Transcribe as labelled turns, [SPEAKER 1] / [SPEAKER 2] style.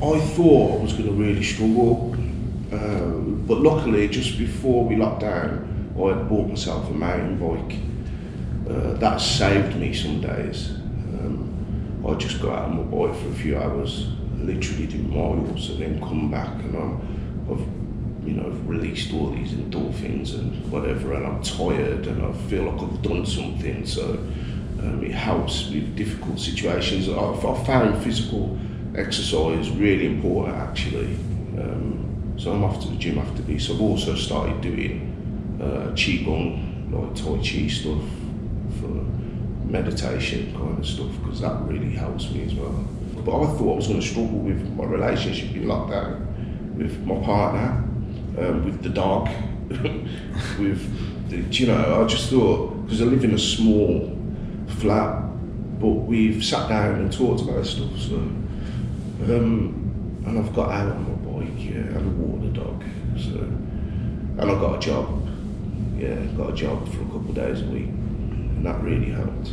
[SPEAKER 1] I thought I was going to really struggle, um, but luckily, just before we locked down, I had bought myself a mountain bike. Uh, that saved me some days. Um, I just go out on my bike for a few hours, literally do miles, and then come back, and I'm, I've, you know, released all these endorphins and whatever, and I'm tired, and I feel like I've done something. So um, it helps with difficult situations. I've, I've found physical exercise really important actually. Um, so I'm off to the gym after this. I've also started doing uh, qigong, like tai chi stuff for meditation kind of stuff because that really helps me as well. But I thought I was going to struggle with my relationship in lockdown with my partner, um, with the dog, with the, you know, I just thought because I live in a small flat, but we've sat down and talked about stuff. So um, and I've got out on my bike, yeah, and I walk the dog. So, and I got a job. Yeah, got a job for a couple of days a week, and that really helped.